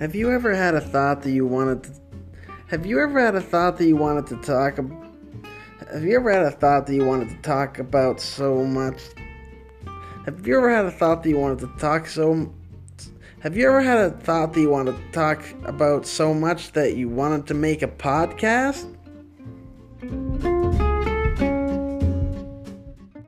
Have you ever had a thought that you wanted to Have you ever had a thought that you wanted to talk Have you ever had a thought that you wanted to talk about so much? Have you ever had a thought that you wanted to talk so Have you ever had a thought that you wanted to talk about so much that you wanted to make a podcast?